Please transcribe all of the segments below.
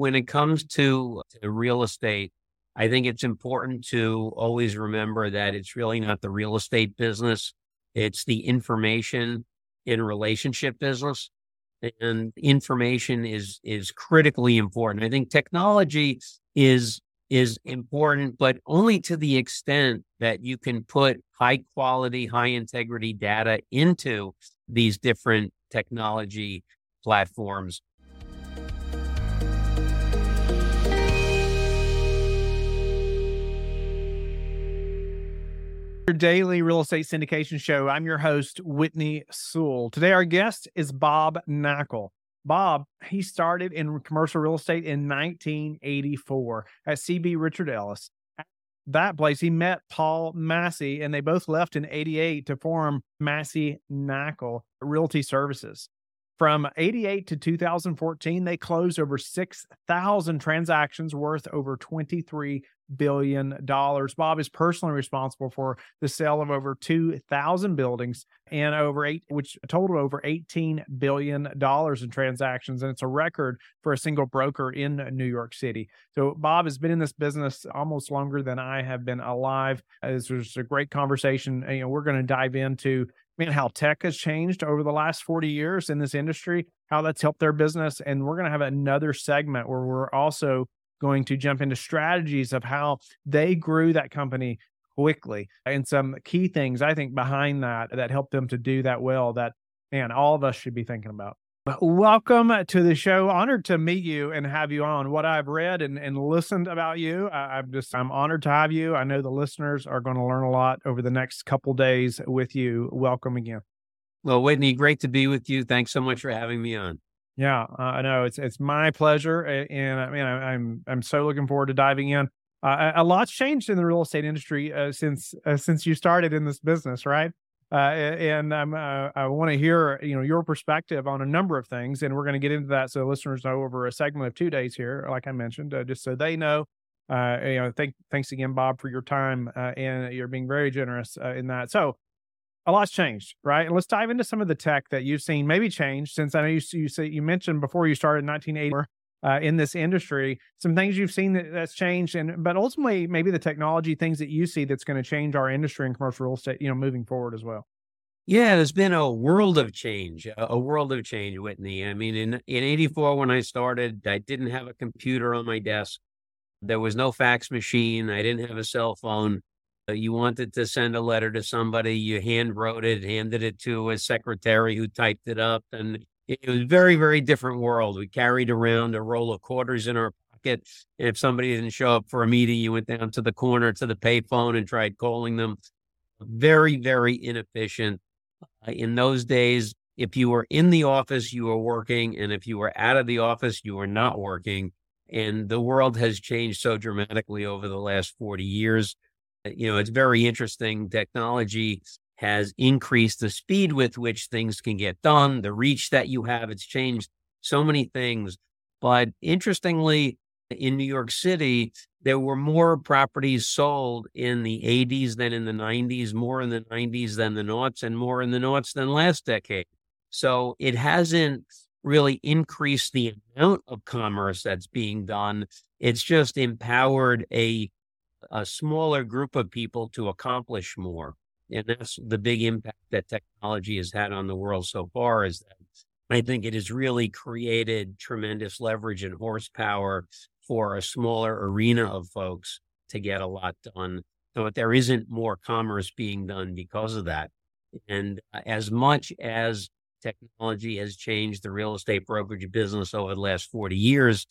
when it comes to, real estate, I think it's important to always remember that it's really not the real estate business. It's the information in relationship business and information is is critically important. I think technology is is important, but only to the extent that you can put high quality, high integrity data into these different technology platforms daily real estate syndication show. I'm your host, Whitney Sewell. Today, our guest is Bob Knakal. Bob, he started in commercial real estate in 1984 at CB Richard Ellis. At that place, he met Paul Massey, and they both left in 88 to form Massey Knakal Realty Services. From 88 to 2014, they closed over 6,000 transactions worth over 23 billion dollars. Bob is personally responsible for the sale of over 2,000 buildings and over eight, which totaled over 18 billion dollars in transactions, and it's a record for a single broker in New York City. So Bob has been in this business almost longer than I have been alive. Uh, this was a great conversation. You know, we're going to dive into how tech has changed over the last 40 years in this industry, how that's helped their business. And we're going to have another segment where we're also going to jump into strategies of how they grew that company quickly and some key things I think behind that that helped them to do that well that man all of us should be thinking about. Welcome to the show. Honored to meet you and have you on. What I've read and, and listened about you, I, am just I'm honored to have you. I know the listeners are going to learn a lot over the next couple days with you. Welcome again. Well, Whitney, great to be with you. Thanks so much for having me on. Yeah, uh, I know it's it's my pleasure, and I mean I, I'm I'm so looking forward to diving in. Uh, a lot's changed in the real estate industry uh, since uh, since you started in this business, right? Uh, and I'm, uh, I want to hear you know your perspective on a number of things, and we're going to get into that so listeners know over a segment of two days here, like I mentioned, uh, just so they know. Uh, you know, thank, thanks again, Bob, for your time, uh, and you're being very generous uh, in that. So, a lot's changed, right? And let's dive into some of the tech that you've seen maybe change since I know you you say you mentioned before you started in 1980 uh, in this industry, some things you've seen that, that's changed, and but ultimately maybe the technology things that you see that's going to change our industry and commercial real estate, you know, moving forward as well. Yeah, there's been a world of change, a world of change, Whitney. I mean, in in '84 when I started, I didn't have a computer on my desk. There was no fax machine. I didn't have a cell phone. Uh, you wanted to send a letter to somebody, you hand wrote it, handed it to a secretary who typed it up, and it was very, very different world. We carried around a roll of quarters in our pocket. And if somebody didn't show up for a meeting, you went down to the corner to the payphone and tried calling them. Very, very inefficient. Uh, in those days, if you were in the office, you were working. And if you were out of the office, you were not working. And the world has changed so dramatically over the last 40 years. Uh, you know, it's very interesting. Technology has increased the speed with which things can get done, the reach that you have. It's changed so many things. But interestingly, in New York City, there were more properties sold in the 80s than in the 90s, more in the 90s than the noughts, and more in the noughts than last decade. So it hasn't really increased the amount of commerce that's being done. It's just empowered a, a smaller group of people to accomplish more and that's the big impact that technology has had on the world so far is that I think it has really created tremendous leverage and horsepower for a smaller arena of folks to get a lot done. So there isn't more commerce being done because of that. And uh, as much as technology has changed the real estate brokerage business over the last 40 years,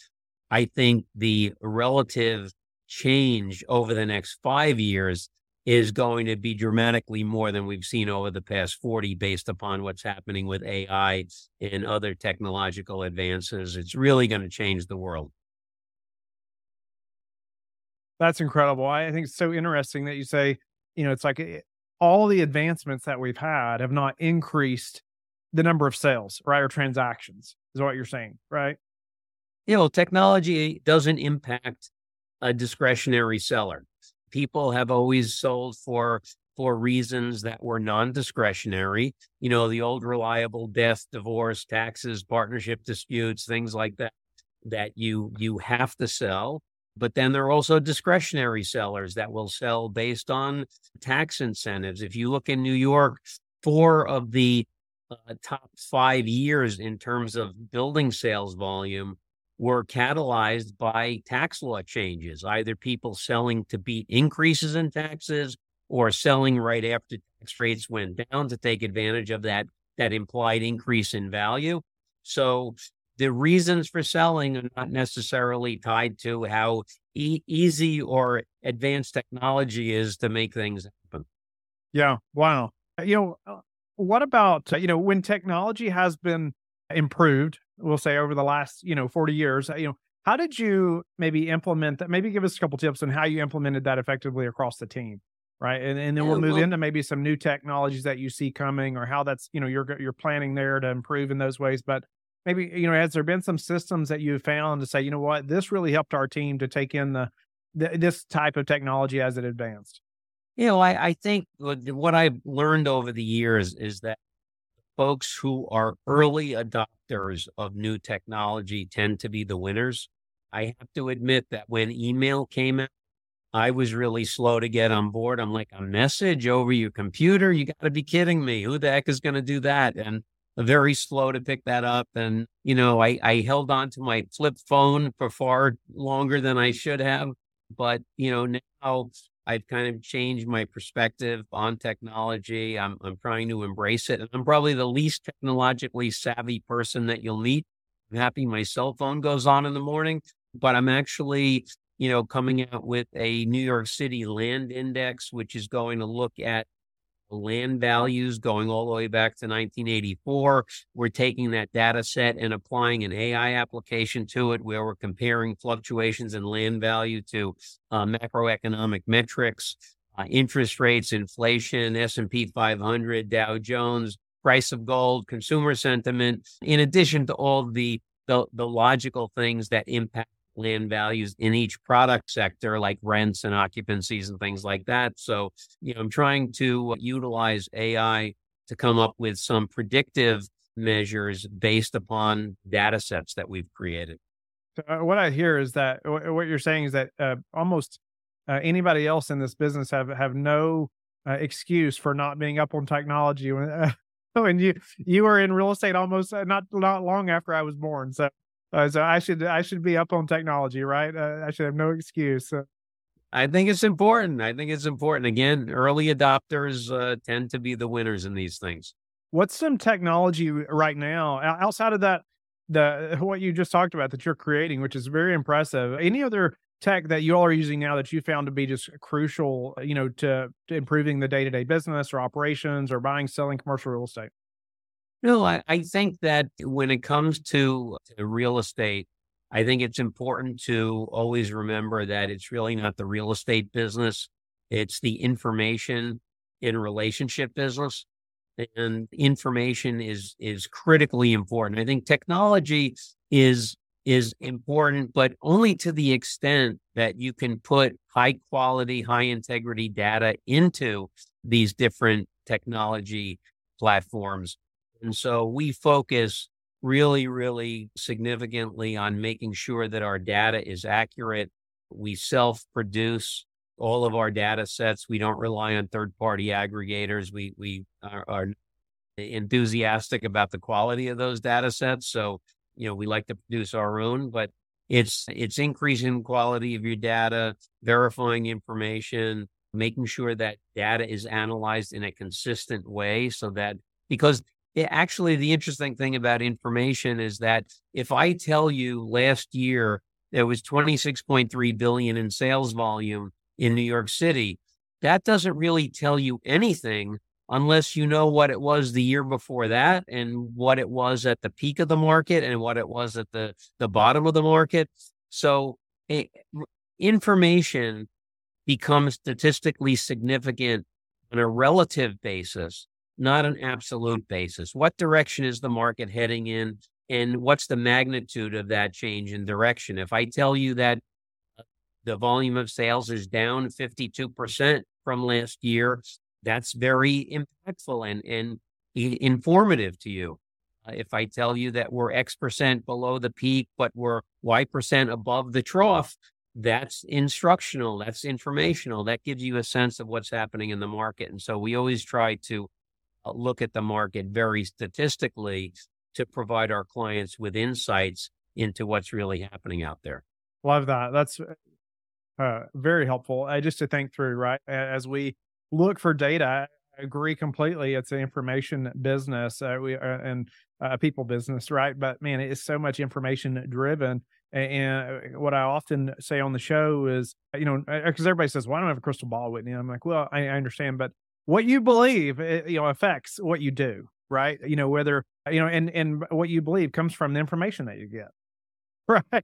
I think the relative change over the next five years is going to be dramatically more than we've seen over the past 40 based upon what's happening with AI and other technological advances. It's really going to change the world. That's incredible. I think it's so interesting that you say, you know, it's like eh, all the advancements that we've had have not increased the number of sales, right? Or transactions is what you're saying, right? You know, technology doesn't impact a discretionary seller people have always sold for for reasons that were non-discretionary you know the old reliable death divorce taxes partnership disputes things like that that you you have to sell. But then there are also discretionary sellers that will sell based on tax incentives. If you look in new york four of the uh, top five years in terms of building sales volume were catalyzed by tax law changes, either people selling to beat increases in taxes or selling right after tax rates went down to take advantage of that that implied increase in value. So the reasons for selling are not necessarily tied to how e- easy or advanced technology is to make things happen. Yeah. Wow. You know, uh, what about, you know, when technology has been improved, we'll say over the last, you know, 40 years, uh, you know, how did you maybe implement that? Maybe give us a couple tips on how you implemented that effectively across the team. Right. And, and then we'll move well, into maybe some new technologies that you see coming or how that's, you know, you're, you're planning there to improve in those ways. But maybe, you know, has there been some systems that you found to say, you know what, this really helped our team to take in the, the this type of technology as it advanced? You know, I, I think what I've learned over the years is that folks who are early adopters of new technology tend to be the winners. I have to admit that when email came out, I was really slow to get on board. I'm like, a message over your computer? You got to be kidding me. Who the heck is going to do that? And very slow to pick that up. And, you know, I, I held on to my flip phone for far longer than I should have. But, you know, now I've kind of changed my perspective on technology. I'm, I'm trying to embrace it. And I'm probably the least technologically savvy person that you'll meet. I'm happy my cell phone goes on in the morning, but I'm actually, you know, coming out with a New York City land index, which is going to look at land values going all the way back to 1984. We're taking that data set and applying an AI application to it where we're comparing fluctuations in land value to uh, macroeconomic metrics, uh, interest rates, inflation, S&P 500, Dow Jones, price of gold, consumer sentiment, in addition to all the the, the logical things that impact land values in each product sector, like rents and occupancies and things like that. So, you know, I'm trying to utilize AI to come up with some predictive measures based upon data sets that we've created. Uh, what I hear is that what you're saying is that uh, almost uh, anybody else in this business have have no uh, excuse for not being up on technology when when you you were in real estate almost uh, not not long after I was born. So uh, so I should I should be up on technology, right? Uh, I should have no excuse. I think it's important. I think it's important. Again, early adopters uh, tend to be the winners in these things. What's some technology right now outside of that? The what you just talked about that you're creating, which is very impressive. Any other tech that you all are using now that you found to be just crucial, you know, to, to improving the day to day business or operations or buying, selling commercial real estate? No, I, I think that when it comes to, real estate, I think it's important to always remember that it's really not the real estate business. It's the information in relationship business. And information is is critically important. I think technology is is important, but only to the extent that you can put high quality, high integrity data into these different technology platforms and so we focus really, really significantly on making sure that our data is accurate. We self produce all of our data sets. We don't rely on third party aggregators. We, we are, are enthusiastic about the quality of those data sets. So, you know, we like to produce our own, but it's it's increasing quality of your data, verifying information, making sure that data is analyzed in a consistent way so that because actually, the interesting thing about information is that if I tell you last year there was 26.3 billion in sales volume in New York City, that doesn't really tell you anything unless you know what it was the year before that and what it was at the peak of the market and what it was at the, the bottom of the market. So eh, it, information becomes statistically significant on a relative basis not an absolute basis. What direction is the market heading in? And what's the magnitude of that change in direction? If I tell you that uh, the volume of sales is down 52% from last year, that's very impactful and, and informative to you. if I tell you that we're X percent below the peak, but we're Y percent above the trough, that's instructional, that's informational, that gives you a sense of what's happening in the market. And so we always try to uh, look at the market very statistically to provide our clients with insights into what's really happening out there. Love that. That's uh, very helpful. Uh, just to think through, right? As we look for data, I agree completely. It's an information business, uh, we uh, and a people business, right? But man, it's so much information driven. And uh, what I often say on the show is, you know, because uh, everybody says, "Well, I don't have a crystal ball, Whitney." I'm like, "Well, I, I understand, but what you believe, you know, affects what you do, right? You know, whether you know, and and what you believe comes from the information that you get, right?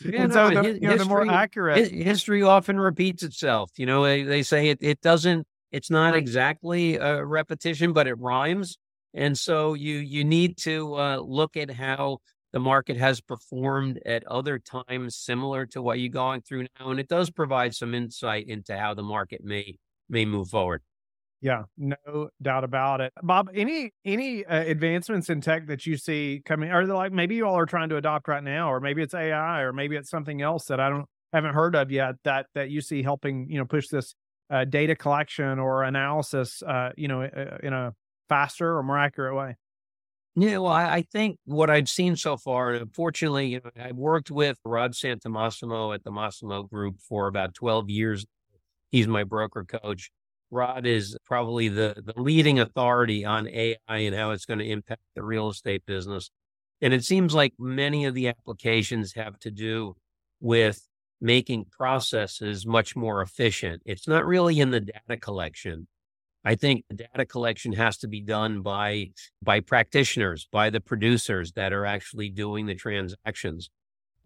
Yeah, and no, so the, you know, history, the more accurate history often repeats itself. You know, they, they say it it doesn't. It's not exactly a repetition, but it rhymes. And so you you need to uh, look at how the market has performed at other times similar to what you're going through now, and it does provide some insight into how the market may may move forward. Yeah, no doubt about it. Bob, any any uh, advancements in tech that you see coming? They like maybe you all are trying to adopt right now, or maybe it's AI, or maybe it's something else that I don't haven't heard of yet that that you see helping you know push this uh, data collection or analysis, uh, you know, uh, in a faster or more accurate way. Yeah, well, I, I think what I've seen so far, unfortunately, you know, I've worked with Rod Santomassimo at the Massimo Group for about 12 years. He's my broker coach. Rod is probably the, the leading authority on AI and how it's going to impact the real estate business. And it seems like many of the applications have to do with making processes much more efficient. It's not really in the data collection. I think the data collection has to be done by by practitioners, by the producers that are actually doing the transactions.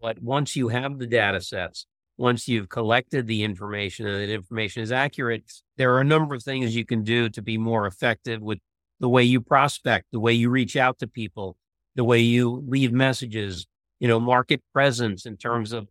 But once you have the data sets, once you've collected the information and that information is accurate, there are a number of things you can do to be more effective with the way you prospect, the way you reach out to people, the way you leave messages, you know, market presence in terms of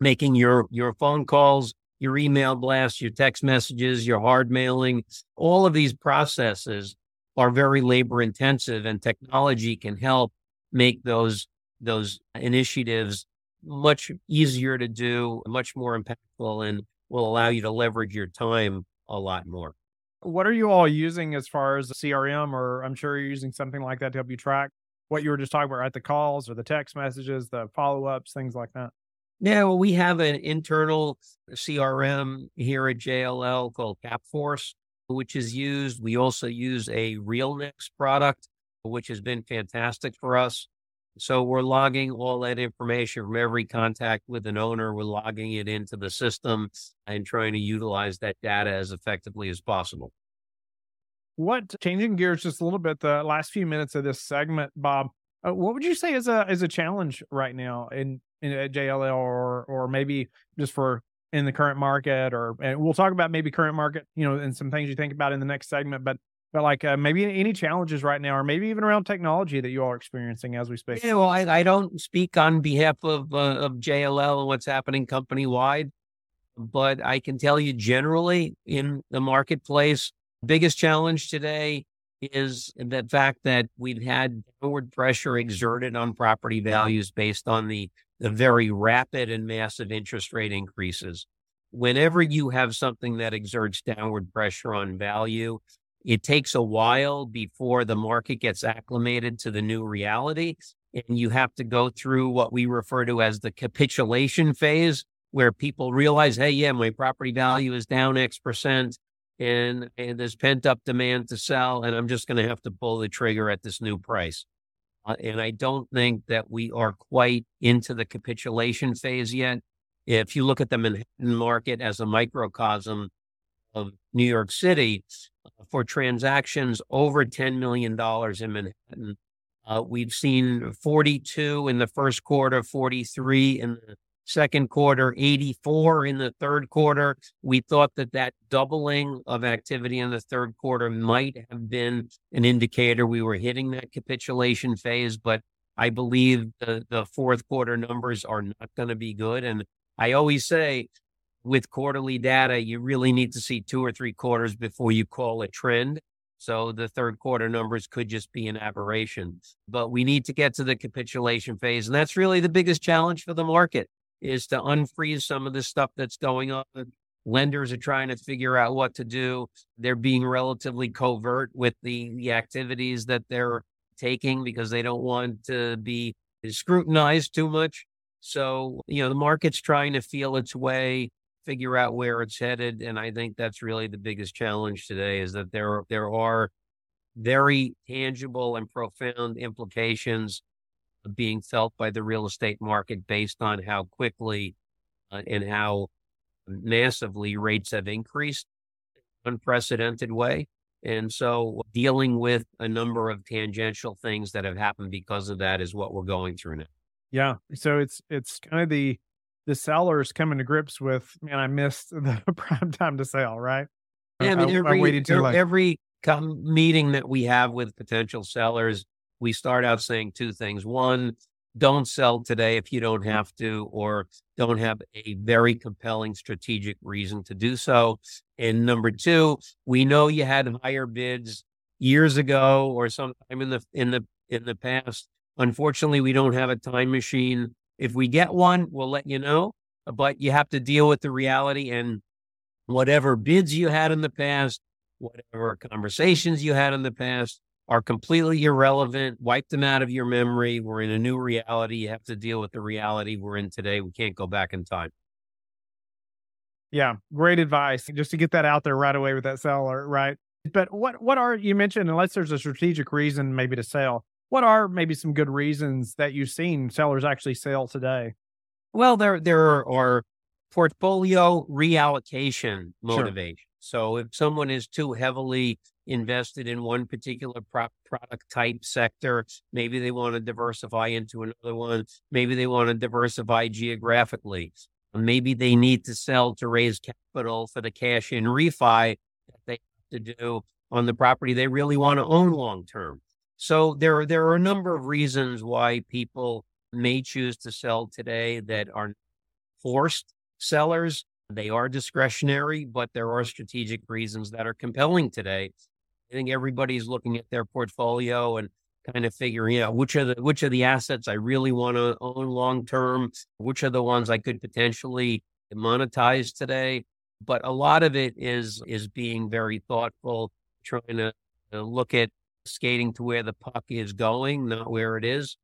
making your your phone calls your email blasts, your text messages, your hard mailing, all of these processes are very labor intensive and technology can help make those those initiatives much easier to do, much more impactful and will allow you to leverage your time a lot more. What are you all using as far as CRM or I'm sure you're using something like that to help you track what you were just talking about, right? The calls or the text messages, the follow-ups, things like that. Yeah, well, we have an internal CRM here at JLL called Snapforce, which is used. We also use a RealNex product, which has been fantastic for us. So we're logging all that information from every contact with an owner. We're logging it into the system and trying to utilize that data as effectively as possible. What changing gears just a little bit, the last few minutes of this segment, Bob, uh, what would you say is a is a challenge right now in in at JLL or or maybe just for in the current market or and we'll talk about maybe current market you know and some things you think about in the next segment but but like uh, maybe any challenges right now or maybe even around technology that you are experiencing as we speak yeah well i, I don't speak on behalf of uh, of jll and what's happening company wide but i can tell you generally in the marketplace biggest challenge today is the fact that we've had downward pressure exerted on property values based on the the very rapid and massive interest rate increases. Whenever you have something that exerts downward pressure on value, it takes a while before the market gets acclimated to the new reality. And you have to go through what we refer to as the capitulation phase, where people realize, hey, yeah, my property value is down X percent and, and there's pent up demand to sell, and I'm just going to have to pull the trigger at this new price. Uh, and I don't think that we are quite into the capitulation phase yet. If you look at the Manhattan market as a microcosm of New York City, for transactions over $10 million in Manhattan, uh, we've seen 42 in the first quarter, 43 in the second quarter, 84 in the third quarter. We thought that that doubling of activity in the third quarter might have been an indicator we were hitting that capitulation phase, but I believe the, the fourth quarter numbers are not going to be good. And I always say with quarterly data, you really need to see two or three quarters before you call a trend. So the third quarter numbers could just be an aberration. But we need to get to the capitulation phase. And that's really the biggest challenge for the market is to unfreeze some of the stuff that's going on. Lenders are trying to figure out what to do. They're being relatively covert with the, the activities that they're taking because they don't want to be scrutinized too much. So, you know, the market's trying to feel its way, figure out where it's headed. And I think that's really the biggest challenge today is that there, there are very tangible and profound implications being felt by the real estate market based on how quickly uh, and how massively rates have increased in unprecedented way. And so dealing with a number of tangential things that have happened because of that is what we're going through now. Yeah. So it's it's kind of the the sellers coming to grips with, man, I missed the prime time to sell, right? Yeah, I mean, every, I waited too er, late. every meeting that we have with potential sellers, we start out saying two things. One, don't sell today if you don't have to, or don't have a very compelling strategic reason to do so. And number two, we know you had higher bids years ago or sometime in the in the in the past. Unfortunately, we don't have a time machine. If we get one, we'll let you know. But you have to deal with the reality and whatever bids you had in the past, whatever conversations you had in the past, are completely irrelevant. Wipe them out of your memory. We're in a new reality. You have to deal with the reality we're in today. We can't go back in time. Yeah, great advice. Just to get that out there right away with that seller, right? But what what are you mentioned? Unless there's a strategic reason maybe to sell, what are maybe some good reasons that you've seen sellers actually sell today? Well, there there are portfolio reallocation motivation. Sure. So if someone is too heavily invested in one particular pro- product type sector. Maybe they want to diversify into another one. Maybe they want to diversify geographically. Maybe they need to sell to raise capital for the cash in refi that they have to do on the property they really want to own long term. So there, there are a number of reasons why people may choose to sell today that are forced sellers. They are discretionary, but there are strategic reasons that are compelling today I think everybody's looking at their portfolio and kind of figuring out which are the which are the assets I really want to own long term, which are the ones I could potentially monetize today. But a lot of it is is being very thoughtful, trying to, to look at skating to where the puck is going, not where it is.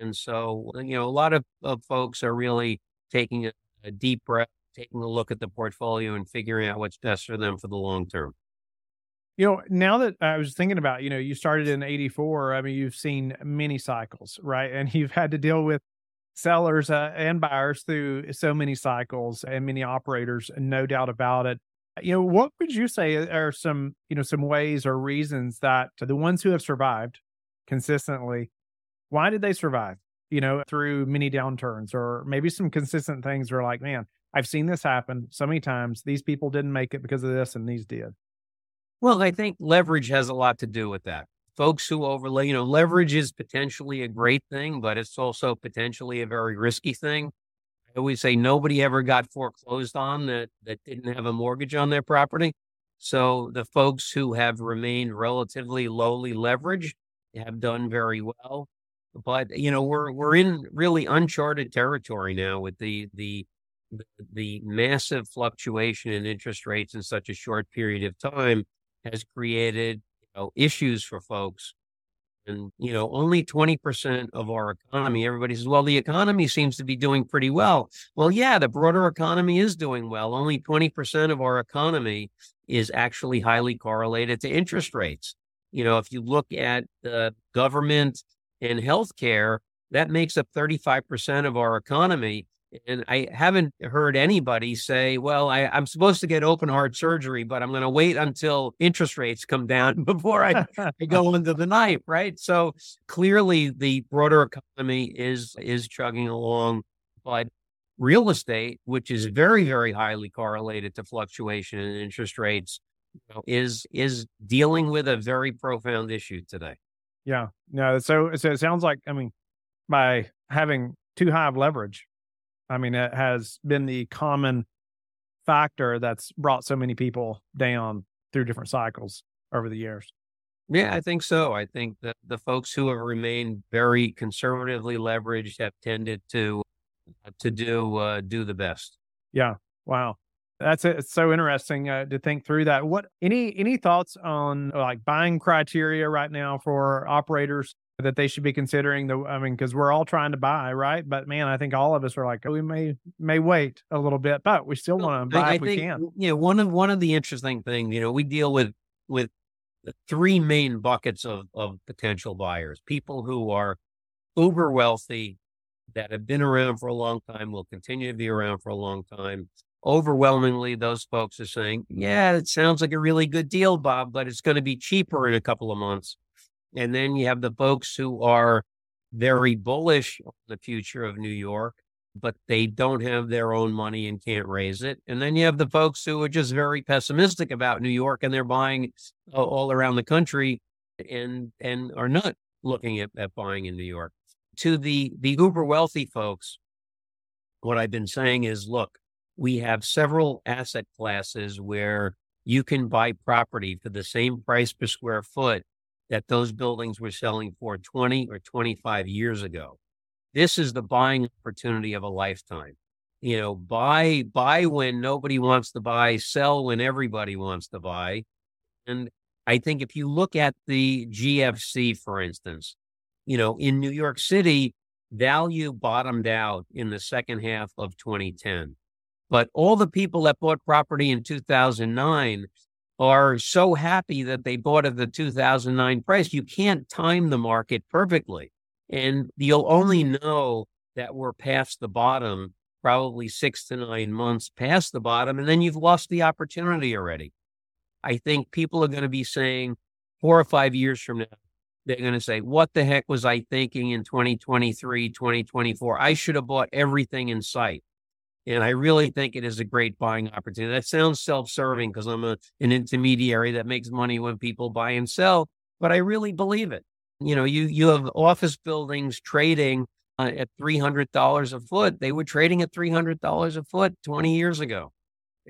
And so, you know, a lot of, of folks are really taking a, a deep breath, taking a look at the portfolio and figuring out what's best for them for the long term. You know, now that I was thinking about, you know, you started in 84, I mean, you've seen many cycles, right? And you've had to deal with sellers uh, and buyers through so many cycles and many operators, no doubt about it. You know, what would you say are some, you know, some ways or reasons that the ones who have survived consistently, why did they survive? You know, through many downturns or maybe some consistent things are like, man, I've seen this happen so many times. These people didn't make it because of this and these did. Well, I think leverage has a lot to do with that. Folks who overlay, you know, leverage is potentially a great thing, but it's also potentially a very risky thing. I always say nobody ever got foreclosed on that that didn't have a mortgage on their property. So the folks who have remained relatively lowly leveraged have done very well. But you know, we're we're in really uncharted territory now with the the the, massive fluctuation in interest rates in such a short period of time has created you know, issues for folks. And, you know, only 20% of our economy, everybody says, well, the economy seems to be doing pretty well. Well, yeah, the broader economy is doing well. Only 20% of our economy is actually highly correlated to interest rates. You know, if you look at the government and healthcare, that makes up 35% of our economy. And I haven't heard anybody say, well, I, am supposed to get open heart surgery, but I'm going to wait until interest rates come down before I, I go into the knife. Right. So clearly the broader economy is, is chugging along, but real estate, which is very, very highly correlated to fluctuation in interest rates, you know, is, is dealing with a very profound issue today. Yeah. No. So, so it sounds like, I mean, by having too high of leverage, I mean, it has been the common factor that's brought so many people down through different cycles over the years. Yeah, I think so. I think that the folks who have remained very conservatively leveraged have tended to uh, to do uh, do the best. Yeah. Wow. That's it. It's so interesting uh, to think through that. What any any thoughts on like buying criteria right now for operators that they should be considering? The I mean, because we're all trying to buy, right? But man, I think all of us are like, oh, we may may wait a little bit, but we still want to buy I, if I we can. You know, one of one of the interesting things, you know, we deal with with three main buckets of of potential buyers: people who are uber wealthy that have been around for a long time, will continue to be around for a long time. Overwhelmingly, those folks are saying, Yeah, it sounds like a really good deal, Bob, but it's going to be cheaper in a couple of months. And then you have the folks who are very bullish on the future of New York, but they don't have their own money and can't raise it. And then you have the folks who are just very pessimistic about New York and they're buying uh, all around the country and and are not looking at, at buying in New York to the the uber wealthy folks, what I've been saying is, look, we have several asset classes where you can buy property for the same price per square foot that those buildings were selling for 20 or 25 years ago. This is the buying opportunity of a lifetime. You know, buy buy when nobody wants to buy, sell when everybody wants to buy. And I think if you look at the GFC, for instance, you know, in New York City, value bottomed out in the second half of 2010. But all the people that bought property in 2009 are so happy that they bought at the 2009 price. You can't time the market perfectly. And you'll only mm-hmm. know that we're past the bottom, probably six to nine months past the bottom, and then you've lost the opportunity already. I think people are going to be saying four or five years from now, they're going to say, What the heck was I thinking in 2023, 2024? I should have bought everything in sight. And I really think it is a great buying opportunity. That sounds self serving because I'm a, an intermediary that makes money when people buy and sell, but I really believe it. You know, you, you have office buildings trading uh, at $300 a foot. They were trading at $300 a foot 20 years ago.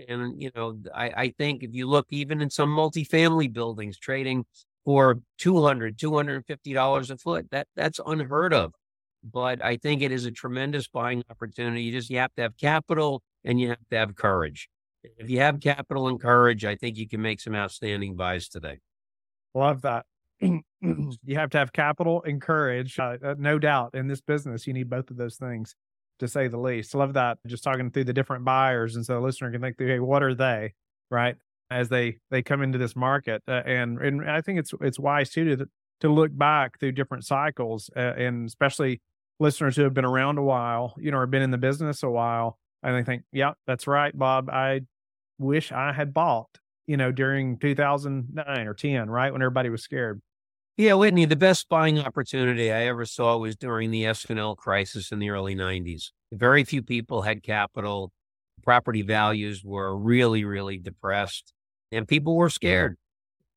And, you know, I, I think if you look even in some multifamily buildings trading for 200 $250 a foot. That that's unheard of. But I think it is a tremendous buying opportunity. You just you have to have capital and you have to have courage. If you have capital and courage, I think you can make some outstanding buys today. Love that. you have to have capital and courage, uh, uh, no doubt. In this business, you need both of those things, to say the least. Love that. Just talking through the different buyers, and so the listener can think, through, "Hey, what are they?" Right? as they they come into this market. Uh, and and I think it's it's wise too to to look back through different cycles, uh, and especially listeners who have been around a while, you know, or been in the business a while, and they think, "Yeah, that's right, Bob. I wish I had bought." You know, during 2009 or 10, right when everybody was scared. Yeah, Whitney, the best buying opportunity I ever saw was during the S&L crisis in the early 90s. Very few people had capital. Property values were really, really depressed and people were scared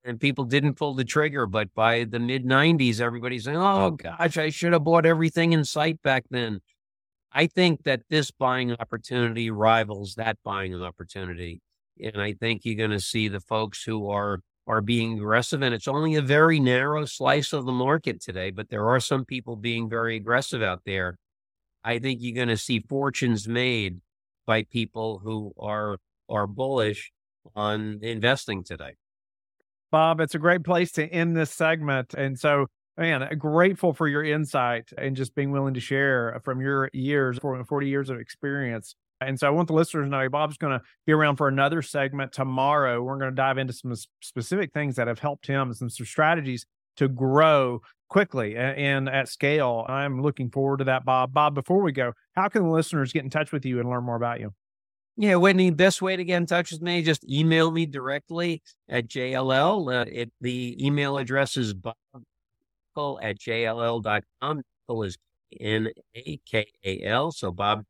and people didn't pull the trigger. But by the mid 90s, everybody's saying, oh gosh, I should have bought everything in sight back then. I think that this buying opportunity rivals that buying opportunity. And I think you're going to see the folks who are are being aggressive and it's only a very narrow slice of the market today but there are some people being very aggressive out there i think you're going to see fortunes made by people who are are bullish on investing today. Bob, it's a great place to end this segment. And so, man, uh, grateful for your insight and just being willing to share from your years, 40 years of experience. And so I want the listeners to know Bob's going to be around for another segment tomorrow. We're going to dive into some specific things that have helped him some strategies to grow quickly and at scale. I'm looking forward to that, Bob. Bob, before we go, how can the listeners get in touch with you and learn more about you? Yeah, Whitney, best way to get in touch with me, just email me directly at JLL. Uh, it, the email address is bob at jll.com. Knakal is N A K A L. So bob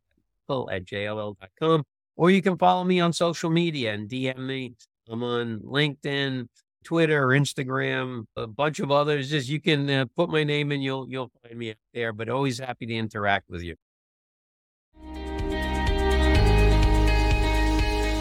at jll.com. Or you can follow me on social media and DM me. I'm on LinkedIn, Twitter, Instagram, a bunch of others. Just you can uh, put my name in, you'll you'll find me out there. But always happy to interact with you.